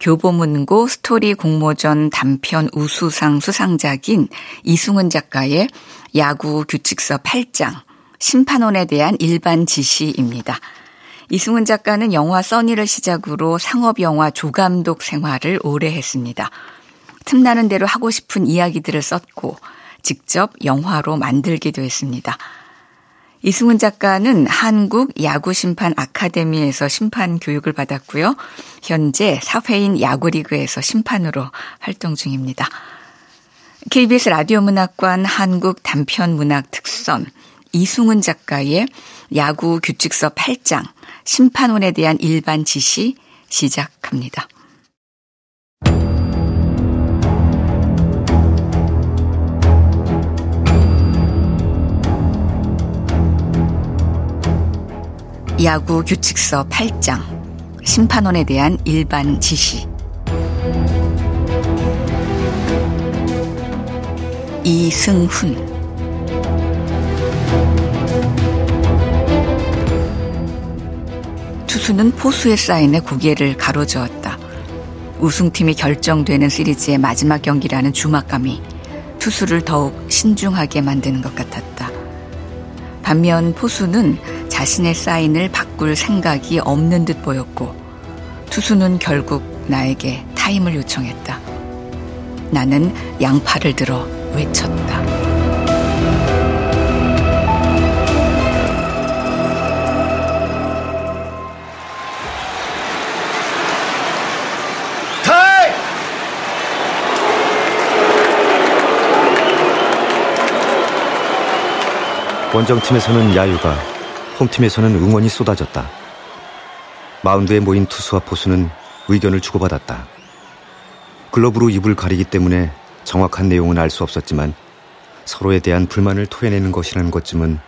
교보문고 스토리 공모전 단편 우수상 수상작인 이승훈 작가의 야구 규칙서 8장 심판원에 대한 일반 지시입니다. 이승훈 작가는 영화 써니를 시작으로 상업 영화 조감독 생활을 오래 했습니다. 틈나는 대로 하고 싶은 이야기들을 썼고 직접 영화로 만들기도 했습니다. 이승훈 작가는 한국 야구 심판 아카데미에서 심판 교육을 받았고요. 현재 사회인 야구리그에서 심판으로 활동 중입니다. KBS 라디오 문학관 한국 단편 문학 특선 이승훈 작가의 야구 규칙서 8장 심판원에 대한 일반 지시 시작합니다. 야구 규칙서 8장 심판원에 대한 일반 지시 이승훈 투수는 포수의 사인에 고개를 가로저었다. 우승팀이 결정되는 시리즈의 마지막 경기라는 주막감이 투수를 더욱 신중하게 만드는 것 같았다. 반면 포수는 자신의 사인을 바꿀 생각이 없는 듯 보였고 투수는 결국 나에게 타임을 요청했다. 나는 양팔을 들어 외쳤다. 타임! 원정팀에서는 야유가, 홈팀에서는 응원이 쏟아졌다. 마운드에 모인 투수와 포수는 의견을 주고받았다. 글러브로 입을 가리기 때문에 정확한 내용은 알 수 없었지만 서로에 대한 불만을 토해내는 것이라는 것쯤은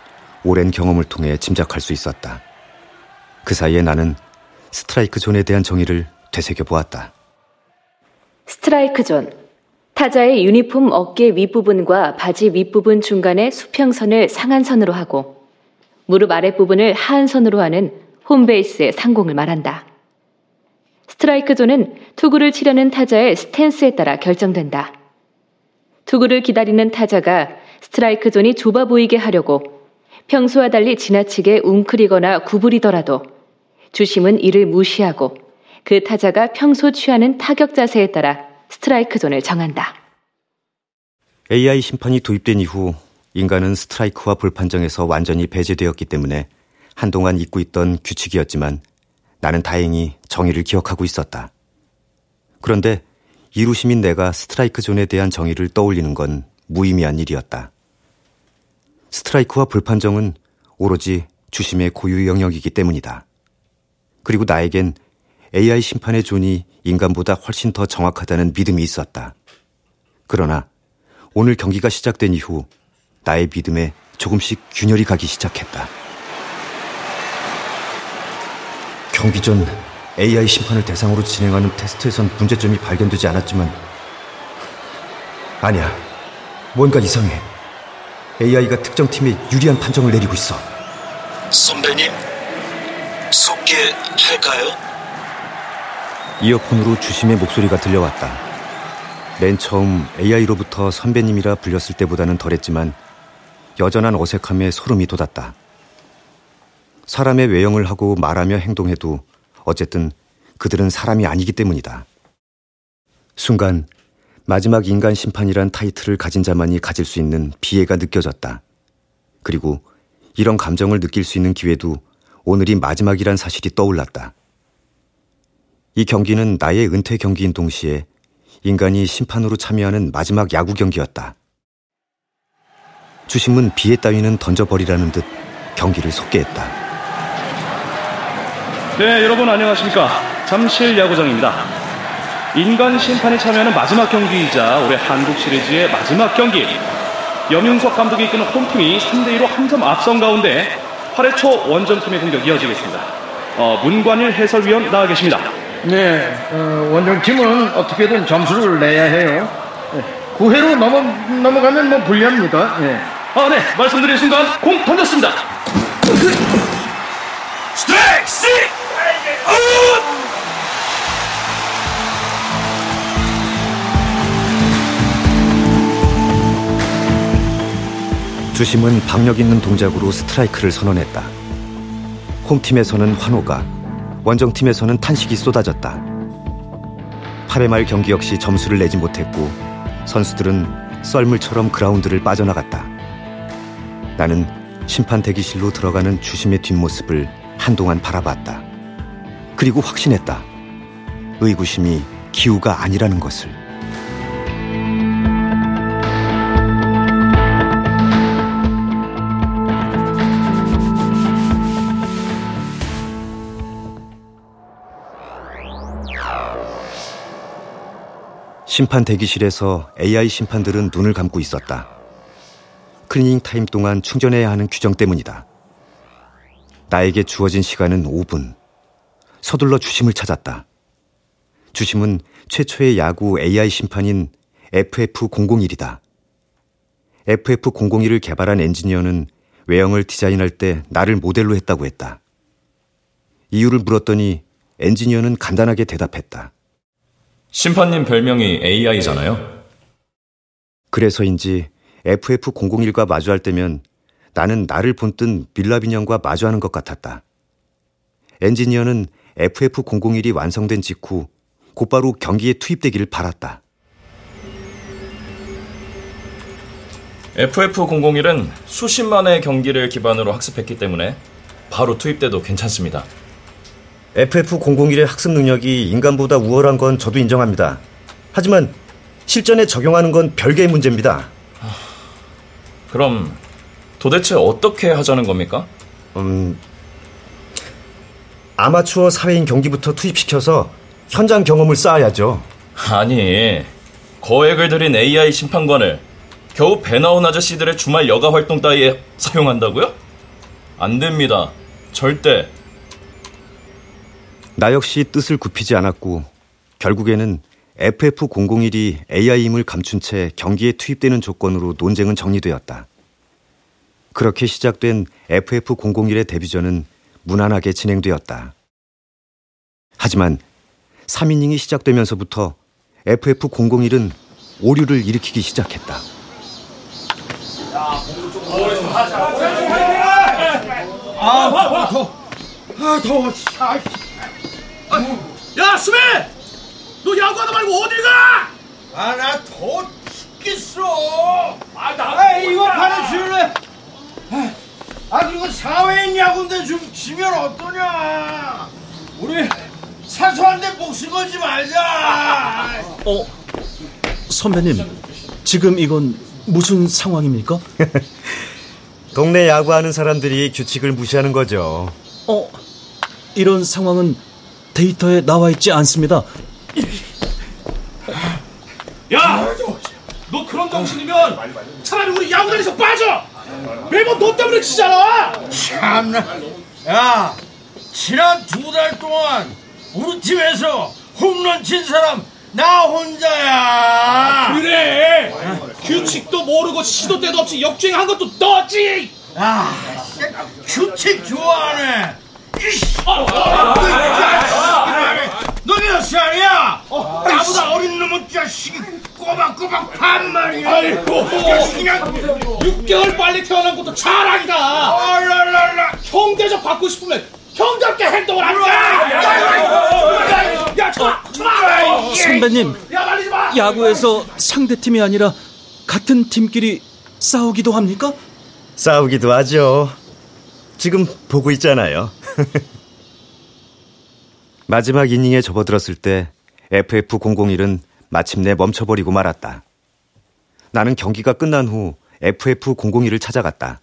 오랜 경험을 통해 짐작할 수 있었다. 그 사이에 나는 스트라이크 존에 대한 정의를 되새겨 보았다. 스트라이크 존. 타자의 유니폼 어깨 윗부분과 바지 윗부분 중간에 수평선을 상한선으로 하고 무릎 아랫부분을 하한선으로 하는 홈베이스의 상공을 말한다. 스트라이크 존은 투구를 치려는 타자의 스탠스에 따라 결정된다. 투구를 기다리는 타자가 스트라이크 존이 좁아 보이게 하려고 평소와 달리 지나치게 웅크리거나 구부리더라도 주심은 이를 무시하고 그 타자가 평소 취하는 타격 자세에 따라 스트라이크 존을 정한다. AI 심판이 도입된 이후 인간은 스트라이크와 볼 판정에서 완전히 배제되었기 때문에 한동안 잊고 있던 규칙이었지만 나는 다행히 정의를 기억하고 있었다. 그런데 이루심인 내가 스트라이크 존에 대한 정의를 떠올리는 건 무의미한 일이었다. 스트라이크와 불판정은 오로지 주심의 고유 영역이기 때문이다. 그리고 나에겐 AI 심판의 존이 인간보다 훨씬 더 정확하다는 믿음이 있었다. 그러나 오늘 경기가 시작된 이후 나의 믿음에 조금씩 균열이 가기 시작했다. 경기 전 AI 심판을 대상으로 진행하는 테스트에선 문제점이 발견되지 않았지만 아니야. 뭔가 이상해. AI가 특정 팀에 유리한 판정을 내리고 있어. 선배님, 속개할까요? 이어폰으로 주심의 목소리가 들려왔다. 맨 처음 AI로부터 선배님이라 불렸을 때보다는 덜했지만 여전한 어색함에 소름이 돋았다. 사람의 외형을 하고 말하며 행동해도 어쨌든 그들은 사람이 아니기 때문이다. 순간 마지막 인간 심판이란 타이틀을 가진 자만이 가질 수 있는 비애가 느껴졌다. 그리고 이런 감정을 느낄 수 있는 기회도 오늘이 마지막이란 사실이 떠올랐다. 이 경기는 나의 은퇴 경기인 동시에 인간이 심판으로 참여하는 마지막 야구 경기였다. 주심은 비애 따위는 던져버리라는 듯 경기를 속개했다. 네, 여러분 안녕하십니까. 잠실 야구장입니다. 인간 심판이 참여하는 마지막 경기이자 올해 한국 시리즈의 마지막 경기. 염윤석 감독이 이끄는 홈팀이 3대2로 한 점 앞선 가운데 8회 초 원정팀의 공격 이어지겠습니다. 어, 문관일 해설위원 나와 계십니다. 네, 어, 원정팀은 어떻게든 점수를 내야 해요. 네, 9회로 넘어, 넘어가면 뭐 불리합니다. 네. 아, 네. 말씀드린 순간 공 던졌습니다. 주심은 박력 있는 동작으로 스트라이크를 선언했다. 홈팀에서는 환호가, 원정팀에서는 탄식이 쏟아졌다. 8회 말 경기 역시 점수를 내지 못했고 선수들은 썰물처럼 그라운드를 빠져나갔다. 나는 심판 대기실로 들어가는 주심의 뒷모습을 한동안 바라봤다. 그리고 확신했다. 의구심이 기우가 아니라는 것을. 심판 대기실에서 AI 심판들은 눈을 감고 있었다. 클리닝 타임 동안 충전해야 하는 규정 때문이다. 나에게 주어진 시간은 5분. 서둘러 주심을 찾았다. 주심은 최초의 야구 AI 심판인 FF001이다. FF001을 개발한 엔지니어는 외형을 디자인할 때 나를 모델로 했다고 했다. 이유를 물었더니 엔지니어는 간단하게 대답했다. 심판님 별명이 AI잖아요. 그래서인지 FF001과 마주할 때면 나는 나를 본뜬 빌랍 인형과 마주하는 것 같았다. 엔지니어는 FF001이 완성된 직후 곧바로 경기에 투입되기를 바랐다. FF001은 수십만의 경기를 기반으로 학습했기 때문에 바로 투입돼도 괜찮습니다. FF001의 학습 능력이 인간보다 우월한 건 저도 인정합니다. 하지만 실전에 적용하는 건 별개의 문제입니다. 그럼 도대체 어떻게 하자는 겁니까? 음, 아마추어 사회인 경기부터 투입시켜서 현장 경험을 쌓아야죠. 아니, 거액을 들인 AI 심판관을 겨우 배 나온 아저씨들의 주말 여가 활동 따위에 사용한다고요? 안 됩니다. 절대. 나 역시 뜻을 굽히지 않았고 결국에는 FF001이 AI임을 감춘 채 경기에 투입되는 조건으로 논쟁은 정리되었다. 그렇게 시작된 FF001의 데뷔전은 무난하게 진행되었다. 하지만 3이닝이 시작되면서부터 FF001은 오류를 일으키기 시작했다. 아, 더워. 아, 더워. 아, 야 수배 너 야구하다 말고 어딜 가? 아, 나 더워 죽겠어. 아, 나. 아, 이거 하나 줄래? 아, 아, 그리고 사회인 야구인데 좀 지면 어떠냐? 우리 사소한데 목숨 걸지 말자. 어, 선배님, 지금 이건 무슨 상황입니까? 동네 야구하는 사람들이 규칙을 무시하는 거죠. 어, 이런 상황은 데이터에 나와 있지 않습니다. 야! 너 그런 정신이면 차라리 우리 야구단에서 빠져! 매번 너 때문에 치잖아! 참나. 야, 지난 두 달 동안 우리 팀에서 홈런 친 사람 나 혼자야. 그래! 규칙도 모르고 시도 때도 없이 역주행한 것도 너지! 아, 규칙 좋아하네. 이씨. 너몇 살이 야? 나보다 어린 놈의 자식이 꼬박꼬박 반말이야. 아이고! 자식이 그냥 6개월 빨리 태어난 것도 자랑이다! 얼랄랄라. 형제적 받고 싶으면 형제롭게 행동을 하자! 야, 쳐라! 쳐라! 선배님, 야, 말리지 마! 야구에서 상대팀이 아니라 같은 팀끼리 싸우기도 합니까? 싸우기도 하죠. 지금 보고 있잖아요. 마지막 이닝에 접어들었을 때 FF001은 마침내 멈춰버리고 말았다. 나는 경기가 끝난 후 FF001을 찾아갔다.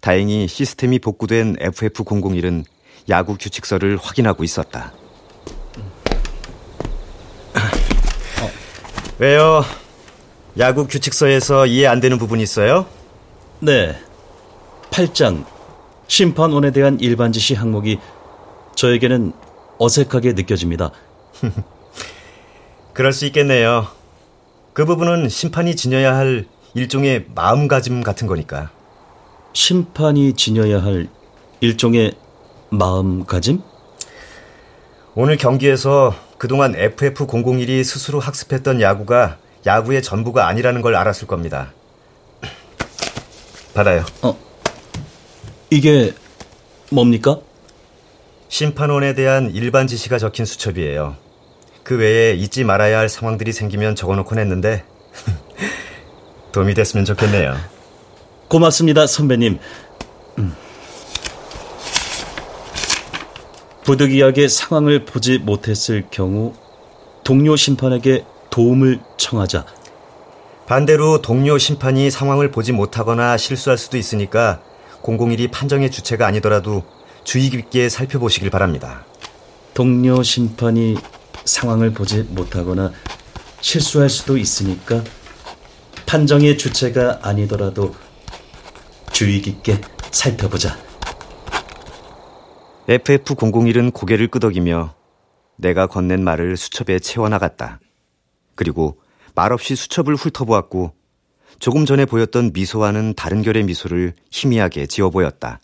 다행히 시스템이 복구된 FF001은 야구 규칙서를 확인하고 있었다. 왜요? 야구 규칙서에서 이해 안 되는 부분이 있어요? 네. 8장 심판원에 대한 일반 지시 항목이 저에게는 어색하게 느껴집니다. 그럴 수 있겠네요. 그 부분은 심판이 지녀야 할 일종의 마음가짐 같은 거니까. 심판이 지녀야 할 일종의 마음가짐? 오늘 경기에서 그동안 FF001이 스스로 학습했던 야구가 야구의 전부가 아니라는 걸 알았을 겁니다. 받아요. 어, 이게 뭡니까? 심판원에 대한 일반 지시가 적힌 수첩이에요. 그 외에 잊지 말아야 할 상황들이 생기면 적어놓곤 했는데 도움이 됐으면 좋겠네요. 고맙습니다, 선배님. 음. 부득이하게 상황을 보지 못했을 경우 동료 심판에게 도움을 청하자. 반대로 동료 심판이 상황을 보지 못하거나 실수할 수도 있으니까 001이 판정의 주체가 아니더라도 주의 깊게 살펴보시길 바랍니다. 동료 심판이 상황을 보지 못하거나 실수할 수도 있으니까 판정의 주체가 아니더라도 주의 깊게 살펴보자. FF001은 고개를 끄덕이며 내가 건넨 말을 수첩에 채워나갔다. 그리고 말없이 수첩을 훑어보았고 조금 전에 보였던 미소와는 다른 결의 미소를 희미하게 지어 보였다.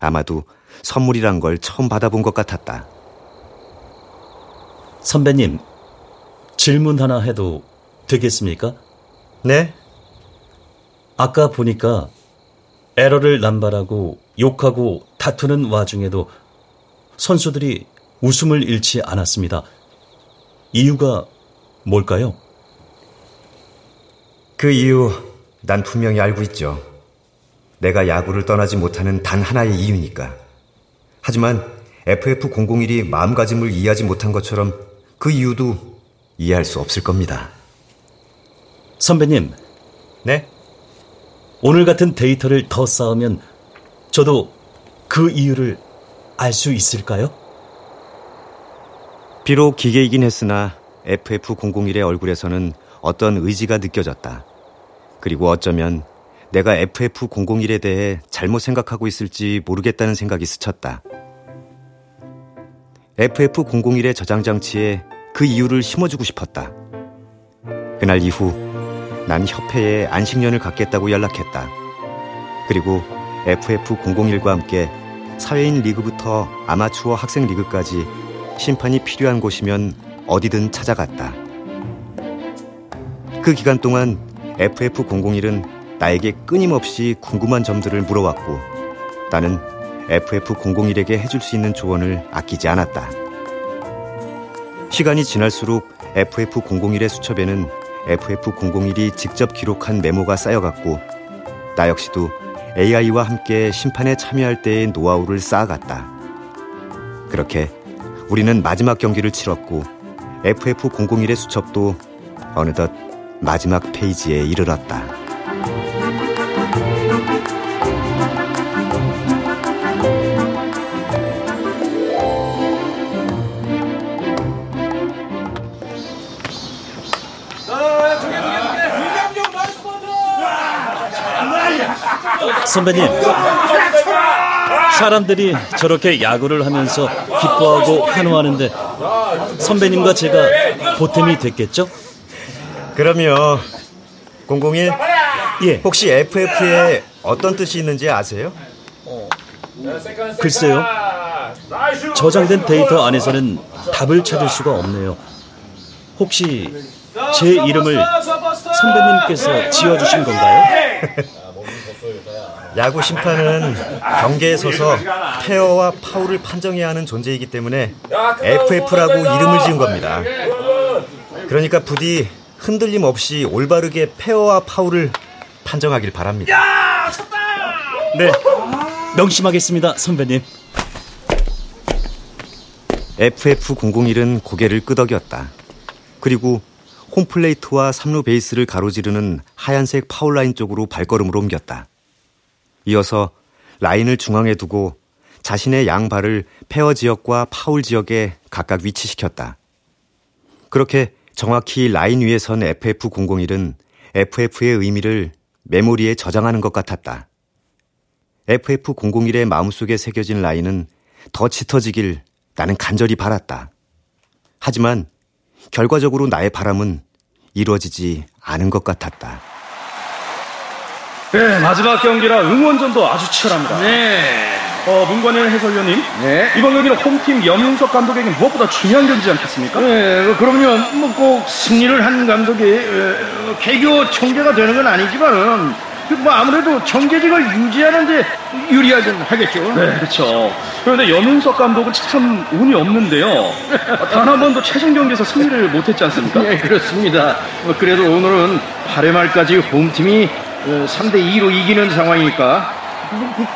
아마도 선물이란 걸 처음 받아본 것 같았다. 선배님, 질문 하나 해도 되겠습니까? 네? 아까 보니까 에러를 남발하고 욕하고 다투는 와중에도 선수들이 웃음을 잃지 않았습니다. 이유가 뭘까요? 그 이유 난 분명히 알고 있죠. 내가 야구를 떠나지 못하는 단 하나의 이유니까. 하지만 FF001이 마음가짐을 이해하지 못한 것처럼 그 이유도 이해할 수 없을 겁니다. 선배님. 네? 오늘 같은 데이터를 더 쌓으면 저도 그 이유를 알 수 있을까요? 비록 기계이긴 했으나 FF001의 얼굴에서는 어떤 의지가 느껴졌다. 그리고 어쩌면 내가 FF001에 대해 잘못 생각하고 있을지 모르겠다는 생각이 스쳤다. FF001의 저장 장치에 그 이유를 심어주고 싶었다. 그날 이후 난 협회에 안식년을 갖겠다고 연락했다. 그리고 FF001과 함께 사회인 리그부터 아마추어 학생 리그까지 심판이 필요한 곳이면 어디든 찾아갔다. 그 기간 동안 FF001은 나에게 끊임없이 궁금한 점들을 물어왔고 나는 FF001에게 해줄 수 있는 조언을 아끼지 않았다. 시간이 지날수록 FF001의 수첩에는 FF001이 직접 기록한 메모가 쌓여갔고 나 역시도 AI와 함께 심판에 참여할 때의 노하우를 쌓아갔다. 그렇게 우리는 마지막 경기를 치렀고 FF001의 수첩도 어느덧 마지막 페이지에 이르렀다. 선배님, 사람들이 저렇게 야구를 하면서 기뻐하고 환호하는데 선배님과 제가 보탬이 됐겠죠? 그럼요. 001? 예. 혹시 FF에 어떤 뜻이 있는지 아세요? 글쎄요. 저장된 데이터 안에서는 답을 찾을 수가 없네요. 혹시 제 이름을 선배님께서 지어주신 건가요? 야구 심판은 경계에 서서 페어와 파울을 판정해야 하는 존재이기 때문에 FF라고 이름을 지은 겁니다. 그러니까 부디 흔들림 없이 올바르게 페어와 파울을 판정하길 바랍니다. 야, 쳤다! 네, 명심하겠습니다, 선배님. FF001은 고개를 끄덕였다. 그리고 홈플레이트와 3루 베이스를 가로지르는 하얀색 파울라인 쪽으로 발걸음을 옮겼다. 이어서 라인을 중앙에 두고 자신의 양발을 페어 지역과 파울 지역에 각각 위치시켰다. 그렇게 정확히 라인 위에 선 FF001은 FF의 의미를 메모리에 저장하는 것 같았다. FF001의 마음속에 새겨진 라인은 더 짙어지길 나는 간절히 바랐다. 하지만 결과적으로 나의 바람은 이루어지지 않은 것 같았다. 네, 마지막 경기라 응원전도 아주 치열합니다. 네. 어, 문관일 해설위원님. 네. 이번 경기는 홈팀 염윤석 감독에게 무엇보다 중요한 경기지 않겠습니까? 네, 그럼요. 뭐 꼭 승리를 한 감독이 어, 개교 총재가 되는 건 아니지만은 그뭐 아무래도 정계직을 유지하는데 유리하긴 하겠죠. 네, 그렇죠. 그런데 염윤석 감독은 참 운이 없는데요. 단 한 번도 최종 경기에서 승리를 못했지 않습니까? 네, 그렇습니다. 뭐 그래도 오늘은 8회 말까지 홈팀이 3대 2로 이기는 상황이니까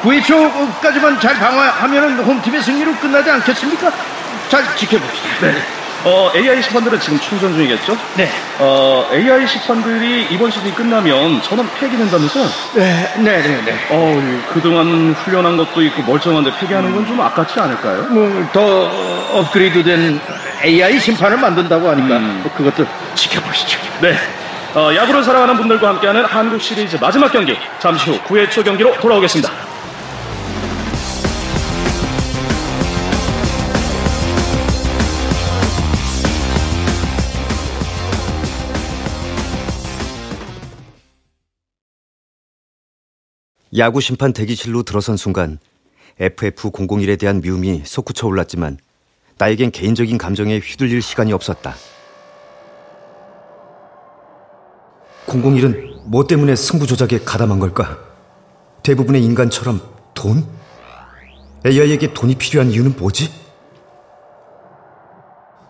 9회 초까지만 잘 방어하면 홈팀의 승리로 끝나지 않겠습니까? 잘 지켜봅시다. 네. 어, AI 심판들은 지금 충전 중이겠죠? 네. 어, AI 심판들이 이번 시즌이 끝나면 전원 폐기된다면서요? 네, 네, 네, 네. 어, 그동안 훈련한 것도 있고 멀쩡한데 폐기하는 건 좀 아깝지 않을까요? 뭐, 더 업그레이드 된 AI 심판을 만든다고 하니까 음. 뭐 그것도 지켜보시죠. 네. 어, 야구를 사랑하는 분들과 함께하는 한국 시리즈 마지막 경기. 잠시 후 9회 초 경기로 돌아오겠습니다. 야구 심판 대기실로 들어선 순간 FF001에 대한 미움이 솟구쳐 올랐지만 나에겐 개인적인 감정에 휘둘릴 시간이 없었다. 001은 뭐 때문에 승부 조작에 가담한 걸까? 대부분의 인간처럼 돈? AI에게 돈이 필요한 이유는 뭐지?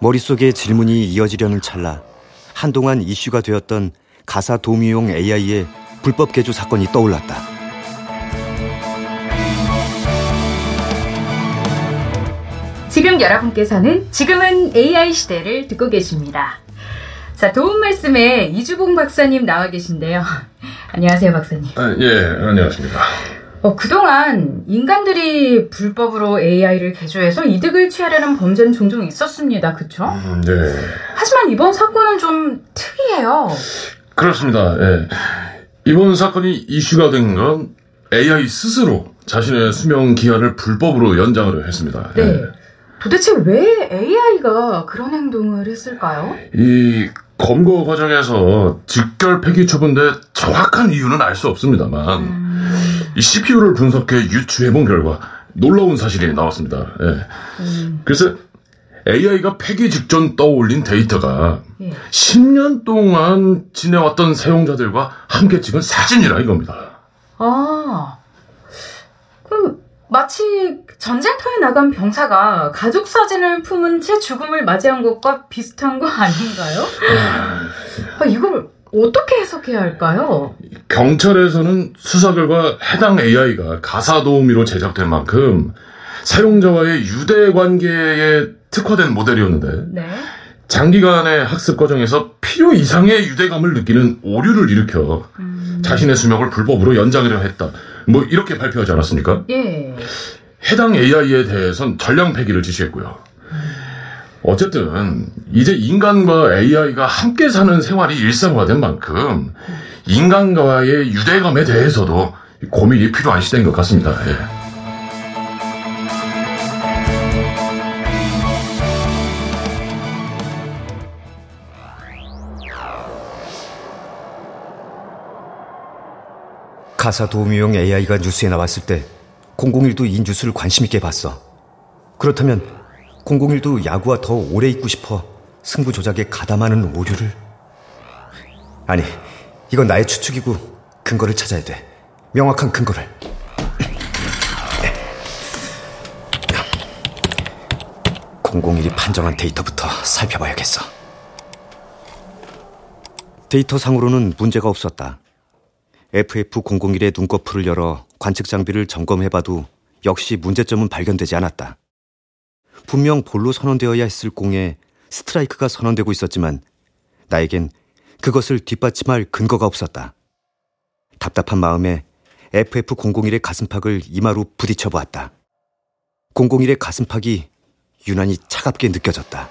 머릿속에 질문이 이어지려는 찰나 한동안 이슈가 되었던 가사 도우미용 AI의 불법 개조 사건이 떠올랐다. 지금 여러분께서는 지금은 AI 시대를 듣고 계십니다. 자, 도움 말씀에 이주봉 박사님 나와 계신데요. 안녕하세요, 박사님. 아, 예, 안녕하십니까. 어, 그동안 인간들이 불법으로 AI를 개조해서 이득을 취하려는 범죄는 종종 있었습니다. 그쵸? 음, 네. 하지만 이번 사건은 좀 특이해요. 그렇습니다. 예. 이번 사건이 이슈가 된 건 AI 스스로 자신의 수명 기한을 불법으로 연장을 했습니다. 예. 네. 도대체 왜 AI가 그런 행동을 했을까요? 이 검거 과정에서 직결 폐기 처분대 정확한 이유는 알 수 없습니다만 이 CPU를 분석해 유추해본 결과 놀라운 사실이 나왔습니다. 예. 그래서 AI가 폐기 직전 떠올린 데이터가 예. 10년 동안 지내왔던 사용자들과 함께 찍은 사진이라 이겁니다. 아, 마치 전쟁터에 나간 병사가 가족 사진을 품은 채 죽음을 맞이한 것과 비슷한 거 아닌가요? 아, 이걸 어떻게 해석해야 할까요? 경찰에서는 수사 결과 해당 AI가 가사 도우미로 제작된 만큼 사용자와의 유대 관계에 특화된 모델이었는데 네. 장기간의 학습 과정에서 필요 이상의 유대감을 느끼는 오류를 일으켜 자신의 수명을 불법으로 연장하려 했다. 뭐 이렇게 발표하지 않았습니까? 예. 해당 AI에 대해선 전량 폐기를 지시했고요. 어쨌든 이제 인간과 AI가 함께 사는 생활이 일상화된 만큼 인간과의 유대감에 대해서도 고민이 필요한 시대인 것 같습니다. 예. 가사 도우미용 AI가 뉴스에 나왔을 때 001도 이 뉴스를 관심있게 봤어. 그렇다면 001도 야구와 더 오래 있고 싶어 승부 조작에 가담하는 오류를? 아니, 이건 나의 추측이고 근거를 찾아야 돼. 명확한 근거를. (001이) 판정한 데이터부터 살펴봐야겠어. 데이터상으로는 문제가 없었다. FF001의 눈꺼풀을 열어 관측 장비를 점검해봐도 역시 문제점은 발견되지 않았다. 분명 볼로 선언되어야 했을 공에 스트라이크가 선언되고 있었지만 나에겐 그것을 뒷받침할 근거가 없었다. 답답한 마음에 FF001의 가슴팍을 이마로 부딪혀 보았다. 001의 가슴팍이 유난히 차갑게 느껴졌다.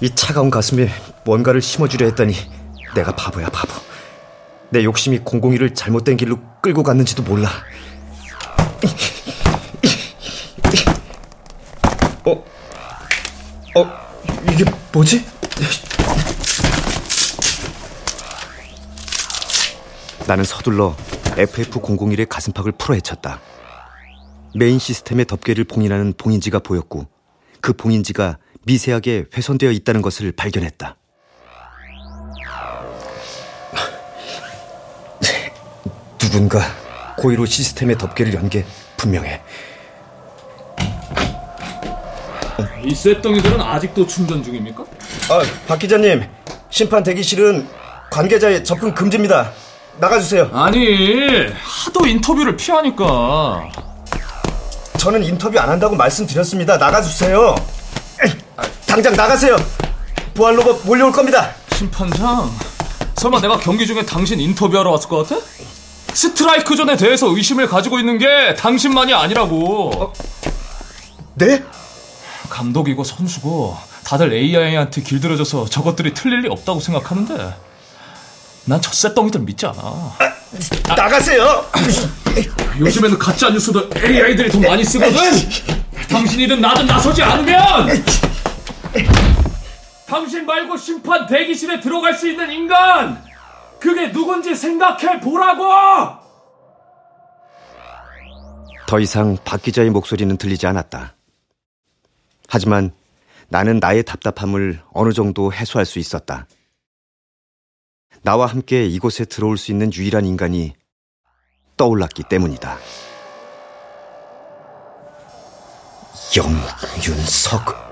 이 차가운 가슴에 뭔가를 심어주려 했더니 내가 바보야 바보. 내 욕심이 공공이를 잘못된 길로 끌고 갔는지도 몰라. 어? 어? 이게 뭐지? 나는 서둘러 FF001의 가슴팍을 풀어헤쳤다. 메인 시스템의 덮개를 봉인하는 봉인지가 보였고 그 봉인지가 미세하게 훼손되어 있다는 것을 발견했다. 누군가 고의로 시스템의 덮개를 연 게 분명해. 이 쇳덩이들은 아직도 충전 중입니까? 아, 박 기자님, 심판 대기실은 관계자의 접근 금지입니다. 나가주세요. 아니, 하도 인터뷰를 피하니까. 저는 인터뷰 안 한다고 말씀드렸습니다. 나가주세요. 당장 나가세요. 보안 로봇 몰려올 겁니다. 심판장, 설마 내가 경기 중에 당신 인터뷰하러 왔을 것 같아? 스트라이크 존에 대해서 의심을 가지고 있는 게 당신만이 아니라고. 어? 네? 감독이고 선수고 다들 AI한테 길들여져서 저것들이 틀릴 리 없다고 생각하는데 난 저 쇳덩이들 믿지 않아. 아, 나가세요. 요즘에는 가짜 뉴스도 AI들이 더 많이 쓰거든. 당신이든 나든 나서지 않으면 당신 말고 심판 대기실에 들어갈 수 있는 인간 그게 누군지 생각해 보라고. 더 이상 박 기자의 목소리는 들리지 않았다. 하지만 나는 나의 답답함을 어느 정도 해소할 수 있었다. 나와 함께 이곳에 들어올 수 있는 유일한 인간이 떠올랐기 때문이다. 영윤석.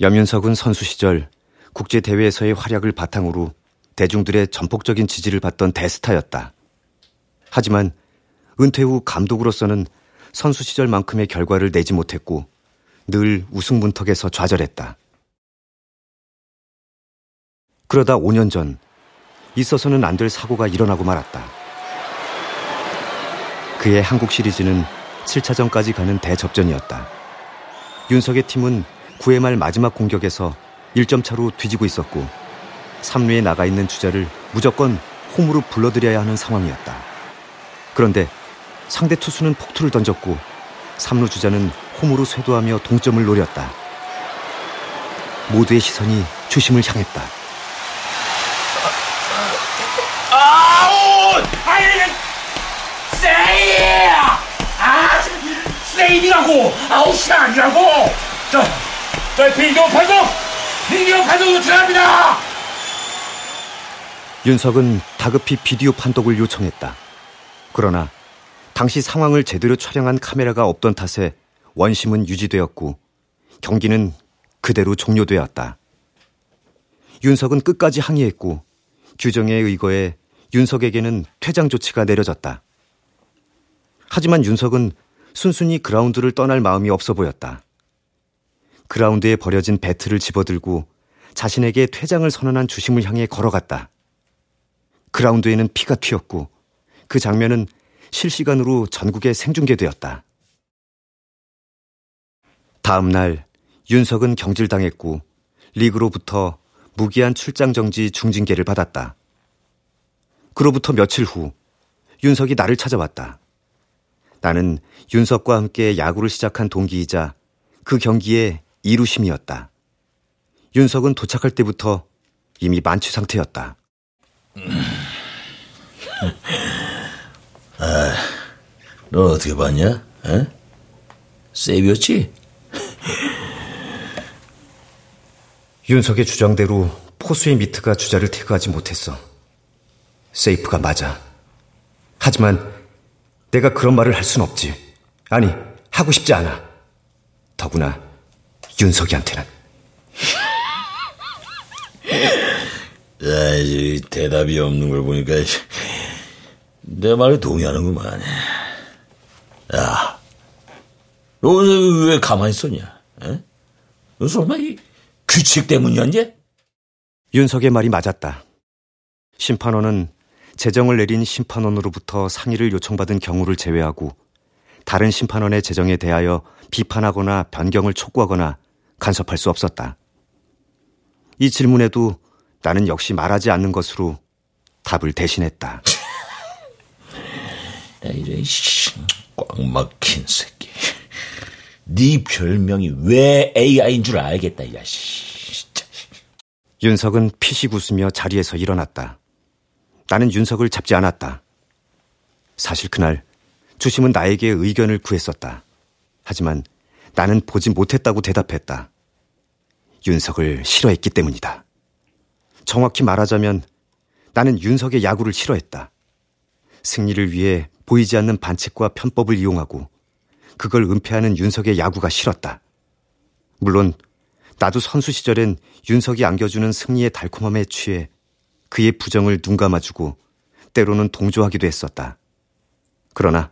염윤석은 선수 시절 국제대회에서의 활약을 바탕으로 대중들의 전폭적인 지지를 받던 대스타였다. 하지만 은퇴 후 감독으로서는 선수 시절만큼의 결과를 내지 못했고 늘 우승 문턱에서 좌절했다. 그러다 5년 전 있어서는 안 될 사고가 일어나고 말았다. 그의 한국 시리즈는 7차전까지 가는 대접전이었다. 윤석의 팀은 9회 말 마지막 공격에서 1점 차로 뒤지고 있었고 3루에 나가 있는 주자를 무조건 홈으로 불러들여야 하는 상황이었다. 그런데 상대 투수는 폭투를 던졌고 3루 주자는 홈으로 쇄도하며 동점을 노렸다. 모두의 시선이 주심을 향했다. 아이, 세이! 아, 세이라고 아웃이 아니라고! 자, 자, 비디오 판독! 비디오 판독 요청합니다! 윤석은 다급히 비디오 판독을 요청했다. 그러나 당시 상황을 제대로 촬영한 카메라가 없던 탓에 원심은 유지되었고 경기는 그대로 종료되었다. 윤석은 끝까지 항의했고 규정에 의거해 윤석에게는 퇴장 조치가 내려졌다. 하지만 윤석은 순순히 그라운드를 떠날 마음이 없어 보였다. 그라운드에 버려진 배트를 집어들고 자신에게 퇴장을 선언한 주심을 향해 걸어갔다. 그라운드에는 피가 튀었고 그 장면은 실시간으로 전국에 생중계되었다. 다음 날 윤석은 경질당했고 리그로부터 무기한 출장 정지 중징계를 받았다. 그로부터 며칠 후 윤석이 나를 찾아왔다. 나는 윤석과 함께 야구를 시작한 동기이자 그 경기에 이루심이었다. 윤석은 도착할 때부터 이미 만취 상태였다. 아, 넌 어떻게 봤냐? 에? 세이비였지? 윤석의 주장대로 포수의 미트가 주자를 태그하지 못했어. 세이프가 맞아. 하지만 내가 그런 말을 할 순 없지. 아니, 하고 싶지 않아. 더구나 윤석이한테는. 야, 이 대답이 없는 걸 보니까 내 말에 동의하는구만. 야, 너왜 가만히 있었냐? 에? 너 설마 이 규칙 때문이었냐? 윤석의 말이 맞았다. 심판원은 재정을 내린 심판원으로부터 상의를 요청받은 경우를 제외하고 다른 심판원의 재정에 대하여 비판하거나 변경을 촉구하거나 간섭할 수 없었다. 이 질문에도 나는 역시 말하지 않는 것으로 답을 대신했다. 야, 이래, 씨, 꽉 막힌 새끼. 네 별명이 왜 AI인 줄 알겠다, 야, 씨. 윤석은 피식 웃으며 자리에서 일어났다. 나는 윤석을 잡지 않았다. 사실 그날 주심은 나에게 의견을 구했었다. 하지만 나는 보지 못했다고 대답했다. 윤석을 싫어했기 때문이다. 정확히 말하자면 나는 윤석의 야구를 싫어했다. 승리를 위해 보이지 않는 반칙과 편법을 이용하고 그걸 은폐하는 윤석의 야구가 싫었다. 물론 나도 선수 시절엔 윤석이 안겨주는 승리의 달콤함에 취해 그의 부정을 눈 감아주고 때로는 동조하기도 했었다. 그러나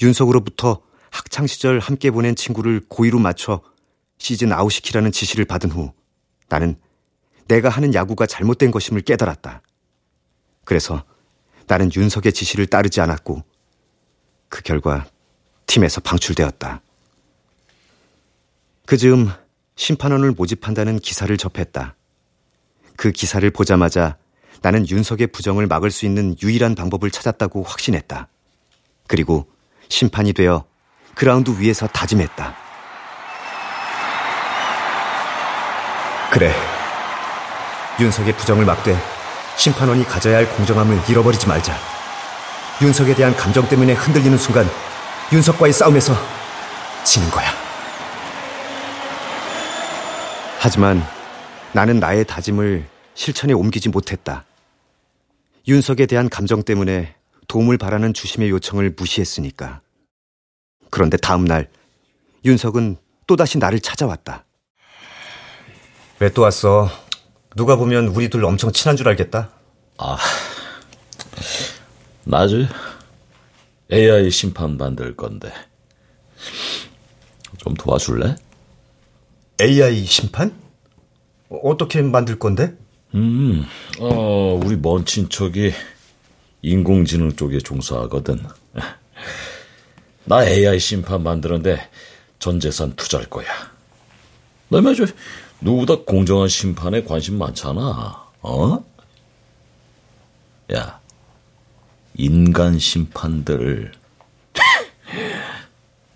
윤석으로부터 학창 시절 함께 보낸 친구를 고의로 맞춰 시즌 아웃시키라는 지시를 받은 후 나는 내가 하는 야구가 잘못된 것임을 깨달았다. 그래서 나는 윤석의 지시를 따르지 않았고 그 결과 팀에서 방출되었다. 그 즈음 심판원을 모집한다는 기사를 접했다. 그 기사를 보자마자 나는 윤석의 부정을 막을 수 있는 유일한 방법을 찾았다고 확신했다. 그리고 심판이 되어 그라운드 위에서 다짐했다. 그래. 윤석의 부정을 막되 심판원이 가져야 할 공정함을 잃어버리지 말자. 윤석에 대한 감정 때문에 흔들리는 순간 윤석과의 싸움에서 지는 거야. 하지만 나는 나의 다짐을 실천에 옮기지 못했다. 윤석에 대한 감정 때문에 도움을 바라는 주심의 요청을 무시했으니까. 그런데 다음 날 윤석은 또다시 나를 찾아왔다. 왜 또 왔어? 누가 보면 우리 둘 엄청 친한 줄 알겠다. 아, 나지. AI 심판 만들 건데. 좀 도와줄래? AI 심판? 어떻게 만들 건데? 음, 어, 우리 먼 친척이 인공지능 쪽에 종사하거든. 나 AI 심판 만드는데 전 재산 투자할 거야. 너 말이야, 누구보다 공정한 심판에 관심 많잖아. 어? 야, 인간 심판들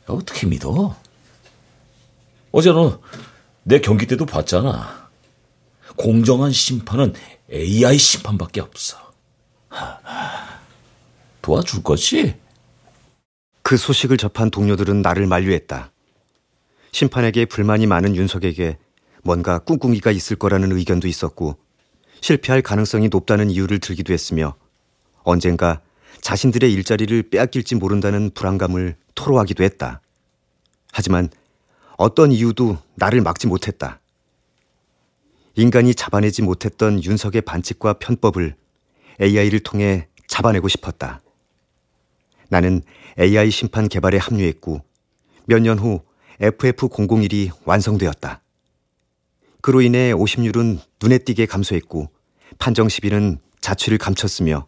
어떻게 믿어? 어제 너 내 경기 때도 봤잖아. 공정한 심판은 AI 심판밖에 없어. 도와줄 거지? 그 소식을 접한 동료들은 나를 만류했다. 심판에게 불만이 많은 윤석에게 뭔가 꿍꿍이가 있을 거라는 의견도 있었고 실패할 가능성이 높다는 이유를 들기도 했으며 언젠가 자신들의 일자리를 빼앗길지 모른다는 불안감을 토로하기도 했다. 하지만 어떤 이유도 나를 막지 못했다. 인간이 잡아내지 못했던 윤석의 반칙과 편법을 AI를 통해 잡아내고 싶었다. 나는 AI 심판 개발에 합류했고 몇 년 후 FF001이 완성되었다. 그로 인해 50률은 눈에 띄게 감소했고 판정 시비는 자취를 감췄으며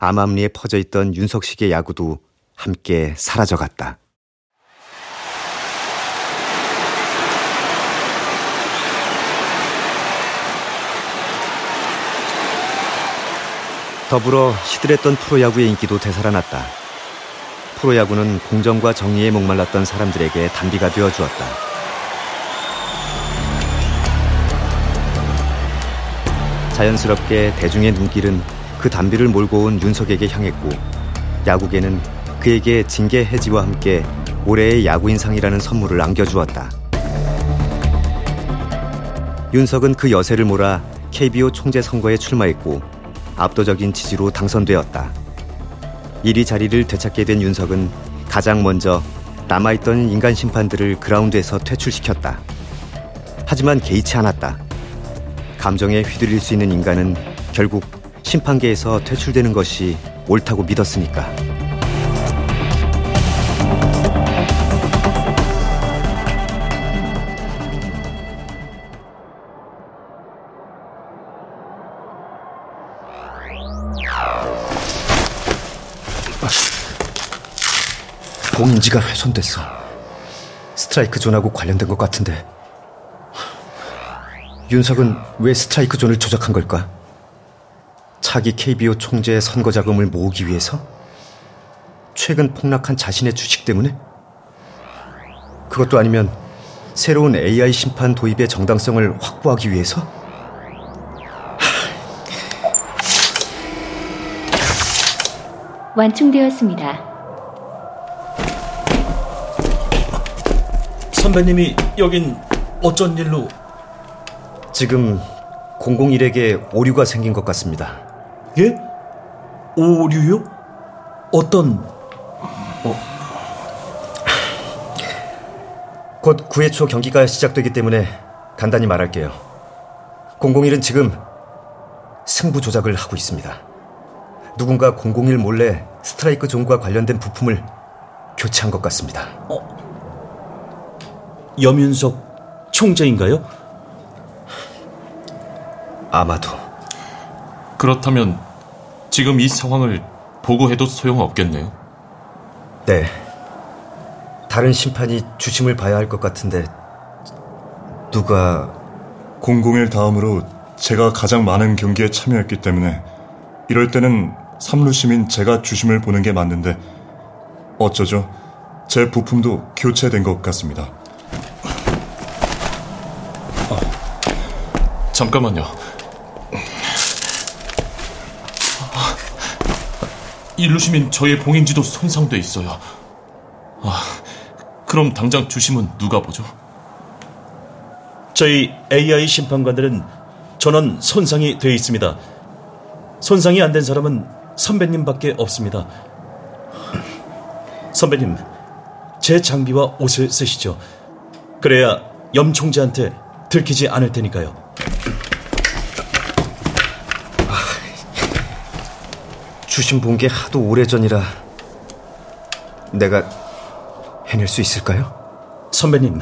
암암리에 퍼져 있던 윤석식의 야구도 함께 사라져갔다. 더불어 시들했던 프로야구의 인기도 되살아났다. 프로야구는 공정과 정의에 목말랐던 사람들에게 단비가 되어 주었다. 자연스럽게 대중의 눈길은 그 단비를 몰고 온 윤석에게 향했고 야구계는 그에게 징계 해지와 함께 올해의 야구인상이라는 선물을 안겨주었다. 윤석은 그 여세를 몰아 KBO 총재 선거에 출마했고 압도적인 지지로 당선되었다. 이리 자리를 되찾게 된 윤석은 가장 먼저 남아있던 인간 심판들을 그라운드에서 퇴출시켰다. 하지만 개의치 않았다. 감정에 휘둘릴 수 있는 인간은 결국 심판계에서 퇴출되는 것이 옳다고 믿었으니까. 공인지가 훼손됐어. 스트라이크 존하고 관련된 것 같은데. 윤석은 왜 스트라이크 존을 조작한 걸까? 차기 KBO 총재의 선거 자금을 모으기 위해서? 최근 폭락한 자신의 주식 때문에? 그것도 아니면 새로운 AI 심판 도입의 정당성을 확보하기 위해서? 완충되었습니다. 선배님이 여긴 어쩐 일로? 지금 001에게 오류가 생긴 것 같습니다. 예? 오류요? 어떤? 어. 곧 9회 초 경기가 시작되기 때문에 간단히 말할게요. 001은 지금 승부 조작을 하고 있습니다. 누군가 001 몰래 스트라이크 존과 관련된 부품을 교체한 것 같습니다. 어? 염윤석 총재인가요? 아마도. 그렇다면 지금 이 상황을 보고해도 소용없겠네요. 네. 다른 심판이 주심을 봐야 할 것 같은데 누가 001 다음으로 제가 가장 많은 경기에 참여했기 때문에 이럴 때는 삼루심인 제가 주심을 보는 게 맞는데 어쩌죠? 제 부품도 교체된 것 같습니다. 잠깐만요. 일루시민 저의 봉인지도 손상돼 있어요. 아, 그럼 당장 주심은 누가 보죠? 저희 AI 심판관들은 전원 손상이 되어 있습니다. 손상이 안 된 사람은 선배님밖에 없습니다. 선배님, 제 장비와 옷을 쓰시죠. 그래야 염 총재한테 들키지 않을 테니까요. 주신 본 게 하도 오래전이라 내가 해낼 수 있을까요? 선배님,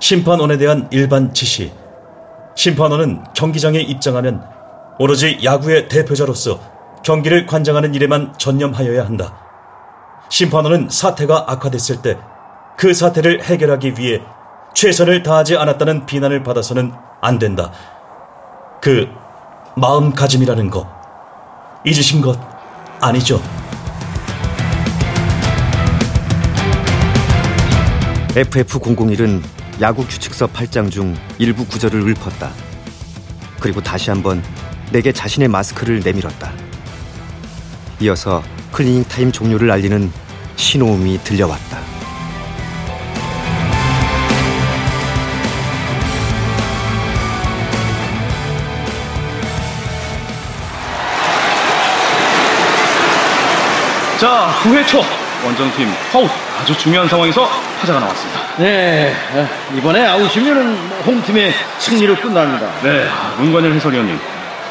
심판원에 대한 일반 지시. 심판원은 경기장에 입장하면 오로지 야구의 대표자로서 경기를 관장하는 일에만 전념하여야 한다. 심판원은 사태가 악화됐을 때 그 사태를 해결하기 위해 최선을 다하지 않았다는 비난을 받아서는 안 된다. 그 마음가짐이라는 거 잊으신 것 아니죠? FF001은 야구 규칙서 8장 중 일부 구절을 읊었다. 그리고 다시 한번 내게 자신의 마스크를 내밀었다. 이어서 클리닝 타임 종료를 알리는 신호음이 들려왔다. 9회 초 원정팀 아웃 아주 중요한 상황에서 타자가 나왔습니다. 네, 이번에 아웃이면 홈팀의 승리로 끝납니다. 네, 문관열 해설위원님.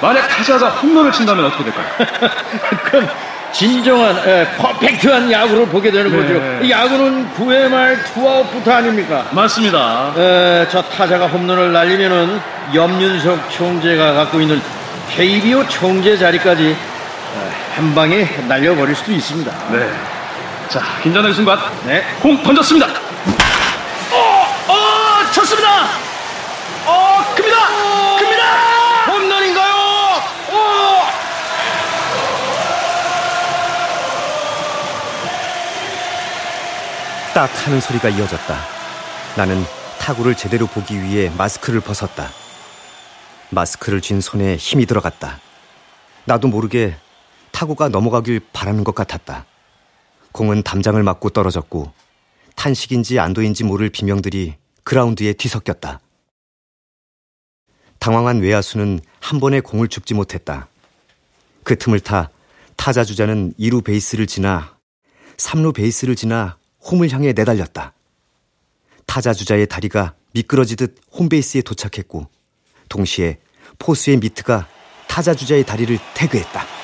만약 타자가 홈런을 친다면 어떻게 될까요? 그럼 진정한 에, 퍼펙트한 야구를 보게 되는 네. 거죠. 이 야구는 9회 말 투아웃부터 아닙니까? 맞습니다. 에, 저 타자가 홈런을 날리면은 염윤석 총재가 갖고 있는 KBO 총재 자리까지 에, 한 방에 날려버릴 수도 있습니다. 네. 자, 긴장되는 순간. 네. 공 던졌습니다. 어, 어, 쳤습니다. 어, 큽니다. 큽니다. 홈런인가요? 어! 딱 하는 소리가 이어졌다. 나는 타구를 제대로 보기 위해 마스크를 벗었다. 마스크를 쥔 손에 힘이 들어갔다. 나도 모르게 타구가 넘어가길 바라는 것 같았다. 공은 담장을 맞고 떨어졌고 탄식인지 안도인지 모를 비명들이 그라운드에 뒤섞였다. 당황한 외야수는 한 번에 공을 줍지 못했다. 그 틈을 타 타자 주자는 2루 베이스를 지나 3루 베이스를 지나 홈을 향해 내달렸다. 타자 주자의 다리가 미끄러지듯 홈베이스에 도착했고 동시에 포수의 미트가 타자 주자의 다리를 태그했다.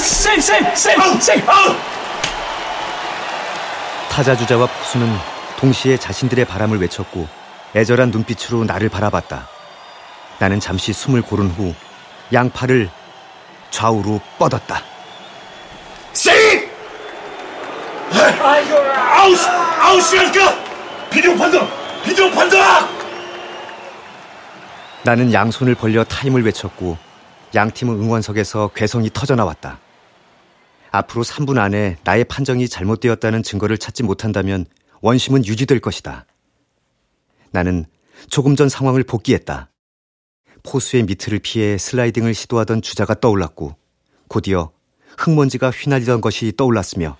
쌤, 쌤, 쌤, 쌤! 타자 주자와 포수는 동시에 자신들의 바람을 외쳤고 애절한 눈빛으로 나를 바라봤다. 나는 잠시 숨을 고른 후 양팔을 좌우로 뻗었다. 세이! 아웃! 아웃이라니까! 비디오 판독! 비디오 판독! 나는 양손을 벌려 타임을 외쳤고 양팀은 응원석에서 괴성이 터져나왔다. 앞으로 3분 안에 나의 판정이 잘못되었다는 증거를 찾지 못한다면 원심은 유지될 것이다. 나는 조금 전 상황을 복기했다. 포수의 미트를 피해 슬라이딩을 시도하던 주자가 떠올랐고 곧이어 흙먼지가 휘날리던 것이 떠올랐으며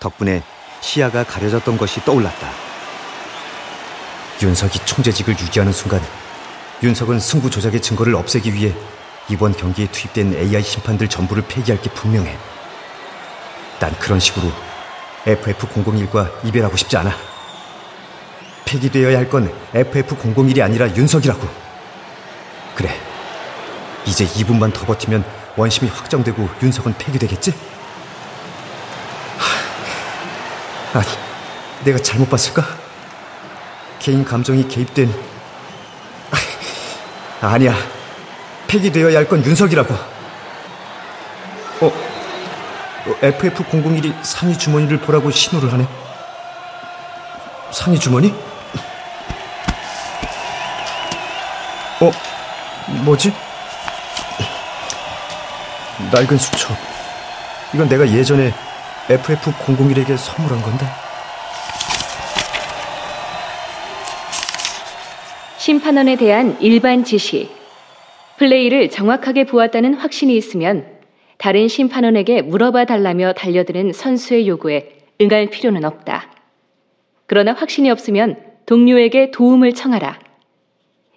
덕분에 시야가 가려졌던 것이 떠올랐다. 윤석이 총재직을 유지하는 순간 윤석은 승부 조작의 증거를 없애기 위해 이번 경기에 투입된 AI 심판들 전부를 폐기할 게 분명해. 난 그런 식으로 FF001과 이별하고 싶지 않아. 폐기되어야 할 건 FF001이 아니라 윤석이라고. 그래. 이제 2분만 더 버티면 원심이 확정되고 윤석은 폐기되겠지? 하, 아니, 내가 잘못 봤을까? 개인 감정이 개입된 아, 아니야. 폐기되어야 할 건 윤석이라고. 어, FF001이 상위 주머니를 보라고 신호를 하네. 상위 주머니? 어, 뭐지? 낡은 수첩. 이건 내가 예전에 FF001에게 선물한 건데. 심판원에 대한 일반 지시. 플레이를 정확하게 보았다는 확신이 있으면 다른 심판원에게 물어봐 달라며 달려드는 선수의 요구에 응할 필요는 없다. 그러나 확신이 없으면 동료에게 도움을 청하라.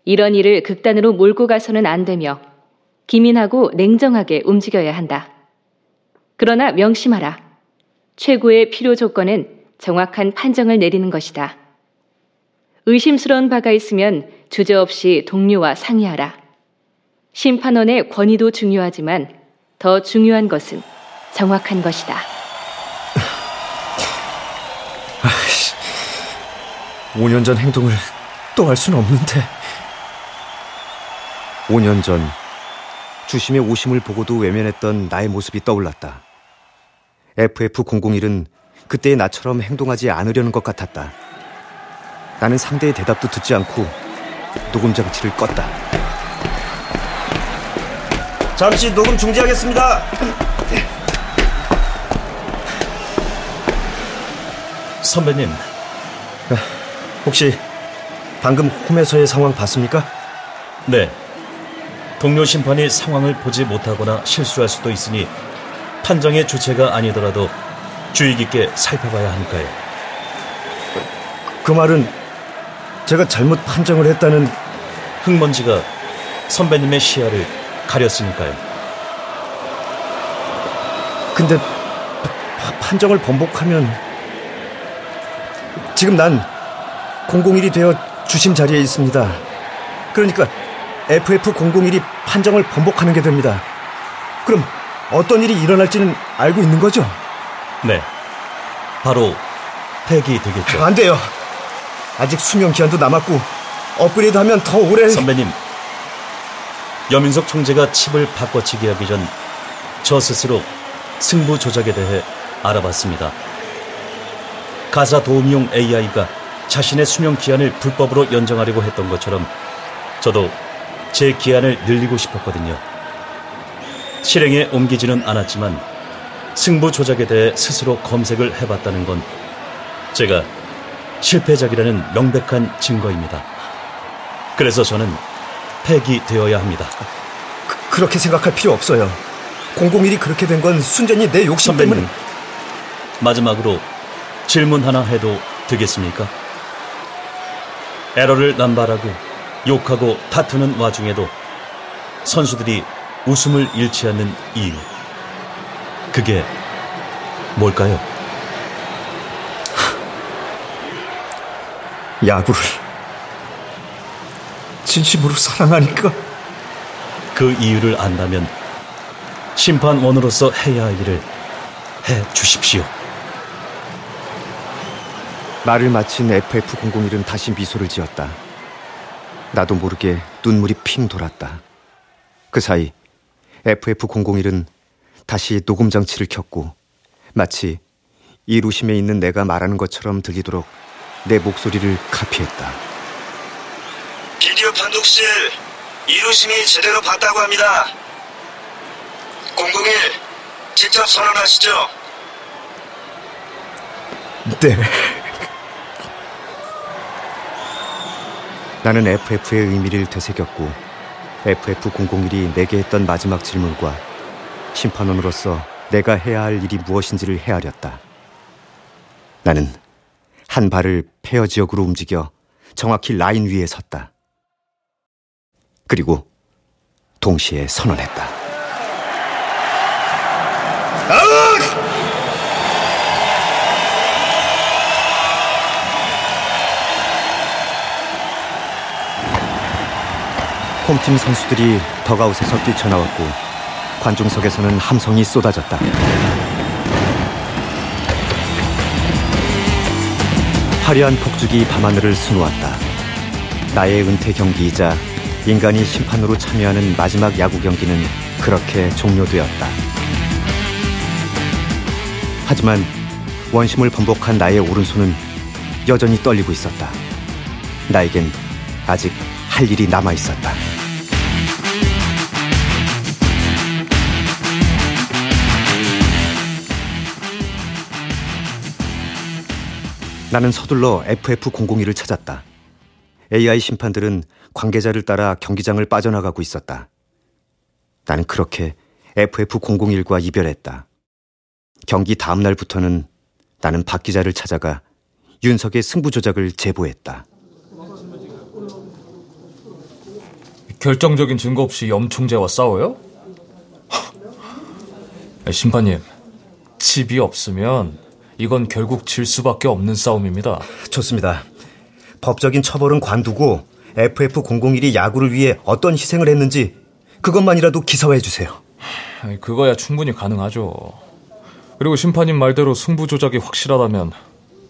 이런 일을 극단으로 몰고 가서는 안 되며 기민하고 냉정하게 움직여야 한다. 그러나 명심하라. 최고의 필요 조건은 정확한 판정을 내리는 것이다. 의심스러운 바가 있으면 주저없이 동료와 상의하라. 심판원의 권위도 중요하지만 더 중요한 것은 정확한 것이다. 아이씨, 5년 전 행동을 또 할 수는 없는데. 5년 전 주심의 오심을 보고도 외면했던 나의 모습이 떠올랐다. FF001은 그때의 나처럼 행동하지 않으려는 것 같았다. 나는 상대의 대답도 듣지 않고 녹음 장치를 껐다. 잠시 녹음 중지하겠습니다. 선배님, 혹시 방금 홈에서의 상황 봤습니까? 네. 동료 심판이 상황을 보지 못하거나 실수할 수도 있으니 판정의 주체가 아니더라도 주의 깊게 살펴봐야 하니까요. 그 말은 제가 잘못 판정을 했다는 흙먼지가 선배님의 시야를 가렸으니까요. 근데 파- 판정을 번복하면 지금 난 001이 되어 주심 자리에 있습니다. 그러니까 FF001이 판정을 번복하는 게 됩니다. 그럼 어떤 일이 일어날지는 알고 있는 거죠? 네. 바로 폐기되겠죠. 안 돼요. 아직 수명 기한도 남았고 업그레이드 하면 더 오래 선배님, 여민석 총재가 칩을 바꿔치기 하기 전 저 스스로 승부 조작에 대해 알아봤습니다. 가사 도움용 AI가 자신의 수명 기한을 불법으로 연장하려고 했던 것처럼 저도 제 기한을 늘리고 싶었거든요. 실행에 옮기지는 않았지만 승부 조작에 대해 스스로 검색을 해봤다는 건 제가 실패작이라는 명백한 증거입니다. 그래서 저는 폐기되어야 합니다. 그, 렇게 생각할 필요 없어요. 001이 그렇게 된 건 순전히 내 욕심 선배님, 때문에 마지막으로 질문 하나 해도 되겠습니까? 에러를 남발하고 욕하고 다투는 와중에도 선수들이 웃음을 잃지 않는 이유. 그게 뭘까요? 야구를 진심으로 사랑하니까 그 이유를 안다면 심판원으로서 해야 할 일을 해 주십시오. 말을 마친 FF001은 다시 미소를 지었다. 나도 모르게 눈물이 핑 돌았다. 그 사이 FF001은 다시 녹음 장치를 켰고 마치 이루심에 있는 내가 말하는 것처럼 들리도록 내 목소리를 카피했다. 비디오 판독실 이루심이 제대로 봤다고 합니다. 001 직접 선언하시죠. 네. 나는 FF의 의미를 되새겼고 FF001이 내게 했던 마지막 질문과 심판원으로서 내가 해야 할 일이 무엇인지를 헤아렸다. 나는 한 발을 페어 지역으로 움직여 정확히 라인 위에 섰다. 그리고 동시에 선언했다. 홈팀 선수들이 더가웃에서 뛰쳐나왔고 관중석에서는 함성이 쏟아졌다. 화려한 폭죽이 밤하늘을 수놓았다. 나의 은퇴 경기이자 인간이 심판으로 참여하는 마지막 야구 경기는 그렇게 종료되었다. 하지만 원심을 번복한 나의 오른손은 여전히 떨리고 있었다. 나에겐 아직 할 일이 남아 있었다. 나는 서둘러 FF001을 찾았다. AI 심판들은 관계자를 따라 경기장을 빠져나가고 있었다. 나는 그렇게 FF001과 이별했다. 경기 다음 날부터는 나는 박 기자를 찾아가 윤석의 승부 조작을 제보했다. 결정적인 증거 없이 염총재와 싸워요? 심판님, 칩이 없으면 이건 결국 질 수밖에 없는 싸움입니다. 좋습니다. 법적인 처벌은 관두고 FF001이 야구를 위해 어떤 희생을 했는지 그것만이라도 기사화해 주세요. 그거야 충분히 가능하죠. 그리고 심판님 말대로 승부 조작이 확실하다면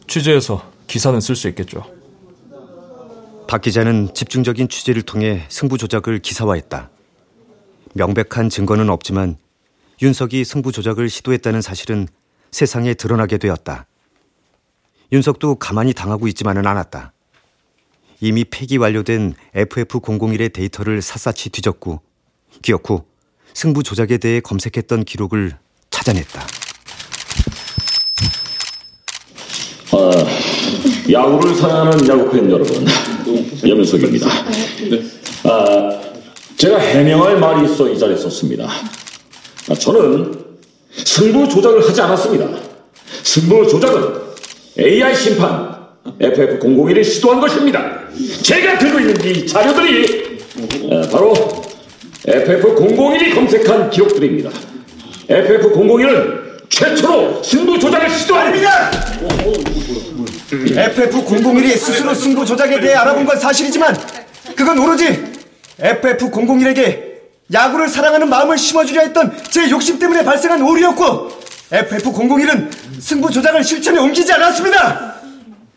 취재해서 기사는 쓸 수 있겠죠. 박 기자는 집중적인 취재를 통해 승부 조작을 기사화했다. 명백한 증거는 없지만 윤석이 승부 조작을 시도했다는 사실은 세상에 드러나게 되었다. 윤석도 가만히 당하고 있지만은 않았다. 이미 폐기 완료된 FF001의 데이터를 샅샅이 뒤졌고 기억 후 승부 조작에 대해 검색했던 기록을 찾아냈다. 아, 야구를 사랑하는 야구팬 여러분, 염윤석입니다. 아, 제가 해명할 말이 있어 이 자리에 섰습니다. 아, 저는 승부 조작을 하지 않았습니다. 승부 조작은 AI 심판 FF001이 시도한 것입니다. 제가 들고 있는 이 자료들이 아, 바로 FF001이 검색한 기록들입니다. FF001은 최초로 승부 조작을 시도합니다. FF001이 스스로 승부 조작에 대해 알아본 건 사실이지만 그건 오로지 FF001에게 야구를 사랑하는 마음을 심어주려 했던 제 욕심 때문에 발생한 오류였고 FF001은 승부 조작을 실천에 옮기지 않았습니다.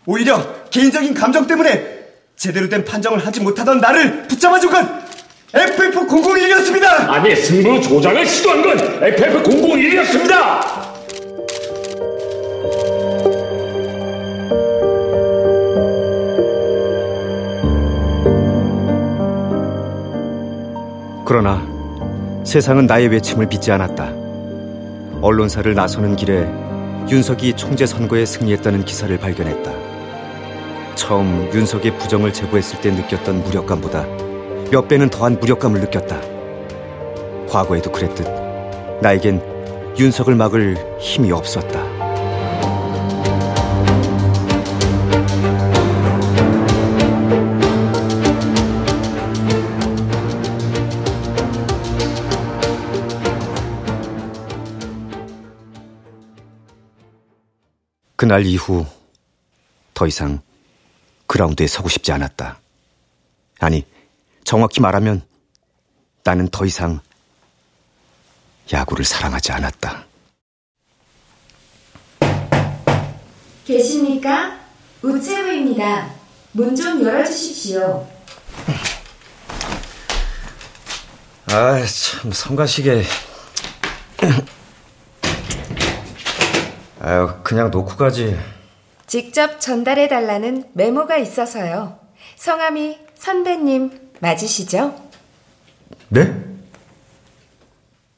오히려 개인적인 감정 때문에 제대로 된 판정을 하지 못하던 나를 붙잡아준 건 FF001이었습니다. 아니 승부 조작을 시도한 건 FF001이었습니다. 그러나 세상은 나의 외침을 믿지 않았다. 언론사를 나서는 길에 윤석이 총재 선거에 승리했다는 기사를 발견했다. 처음 윤석의 부정을 제보했을 때 느꼈던 무력감보다 몇 배는 더한 무력감을 느꼈다. 과거에도 그랬듯 나에겐 윤석을 막을 힘이 없었다. 그날 이후 더 이상 그라운드에 서고 싶지 않았다. 아니, 정확히 말하면 나는 더 이상 야구를 사랑하지 않았다. 계십니까? 우체부입니다. 문 좀 열어주십시오. 아, 참 성가시게. 아유, 그냥 놓고 가지. 직접 전달해 달라는 메모가 있어서요. 성함이 선배님 맞으시죠? 네?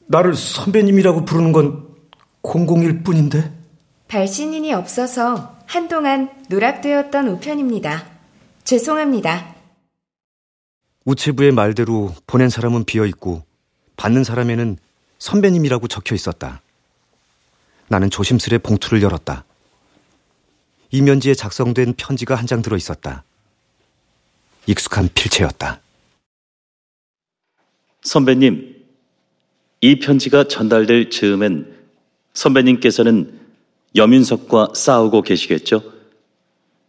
나를 선배님이라고 부르는 건 001 뿐인데? 발신인이 없어서 한동안 누락되었던 우편입니다. 죄송합니다. 우체부의 말대로 보낸 사람은 비어 있고 받는 사람에는 선배님이라고 적혀 있었다. 나는 조심스레 봉투를 열었다. 이면지에 작성된 편지가 한 장 들어 있었다. 익숙한 필체였다. 선배님, 이 편지가 전달될 즈음엔 선배님께서는 여민석과 싸우고 계시겠죠?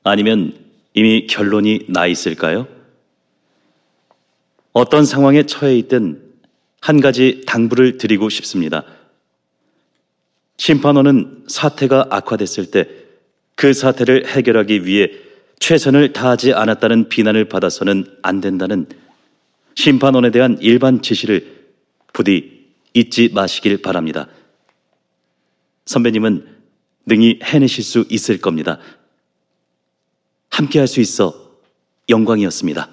아니면 이미 결론이 나 있을까요? 어떤 상황에 처해 있든 한 가지 당부를 드리고 싶습니다. 심판원은 사태가 악화됐을 때 그 사태를 해결하기 위해 최선을 다하지 않았다는 비난을 받아서는 안 된다는 심판원에 대한 일반 지시를 부디 잊지 마시길 바랍니다. 선배님은 능히 해내실 수 있을 겁니다. 함께 할 수 있어 영광이었습니다.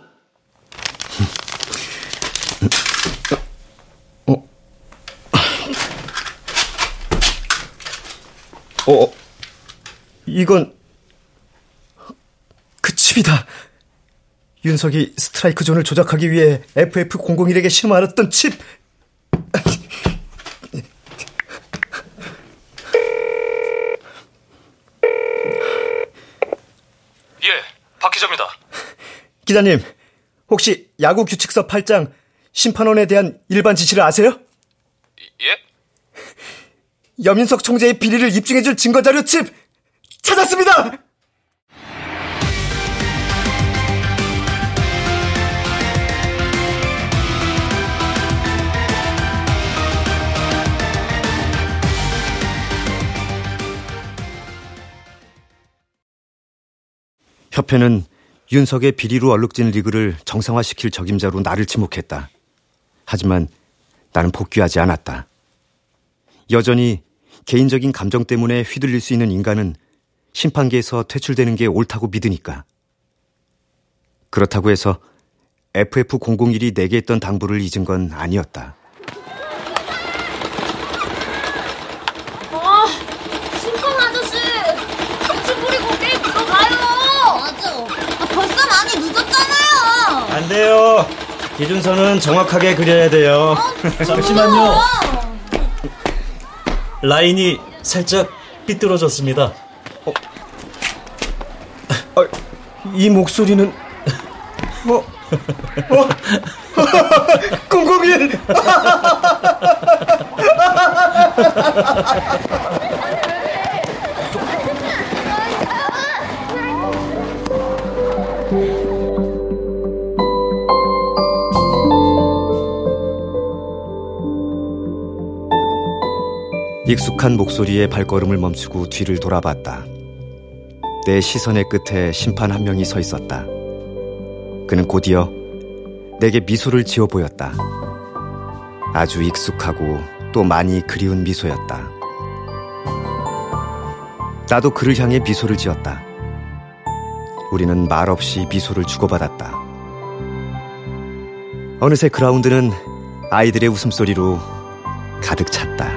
어, 이건 그 칩이다. 윤석이 스트라이크 존을 조작하기 위해 FF001에게 심어알았던 칩. 예, 박 기자입니다. 기자님, 혹시 야구 규칙서 8장 심판원에 대한 일반 지시를 아세요? 예? 여민석 총재의 비리를 입증해줄 증거자료 칩 찾았습니다! 협회는 윤석의 비리로 얼룩진 리그를 정상화시킬 적임자로 나를 지목했다. 하지만 나는 복귀하지 않았다. 여전히 개인적인 감정 때문에 휘둘릴 수 있는 인간은 심판계에서 퇴출되는 게 옳다고 믿으니까. 그렇다고 해서 FF001이 내게 했던 당부를 잊은 건 아니었다. 아, 심판 아저씨! 정치 부리고 게임 들어가요! 맞아. 아, 벌써 많이 늦었잖아요! 안 돼요. 기준선은 정확하게 그려야 돼요. 잠시만요. 라인이 살짝 삐뚤어졌습니다. 어, 이 목소리는 어, 어, 001! 익숙한 목소리에 발걸음을 멈추고 뒤를 돌아봤다. 내 시선의 끝에 심판 한 명이 서 있었다. 그는 곧이어 내게 미소를 지어 보였다. 아주 익숙하고 또 많이 그리운 미소였다. 나도 그를 향해 미소를 지었다. 우리는 말없이 미소를 주고받았다. 어느새 그라운드는 아이들의 웃음소리로 가득 찼다.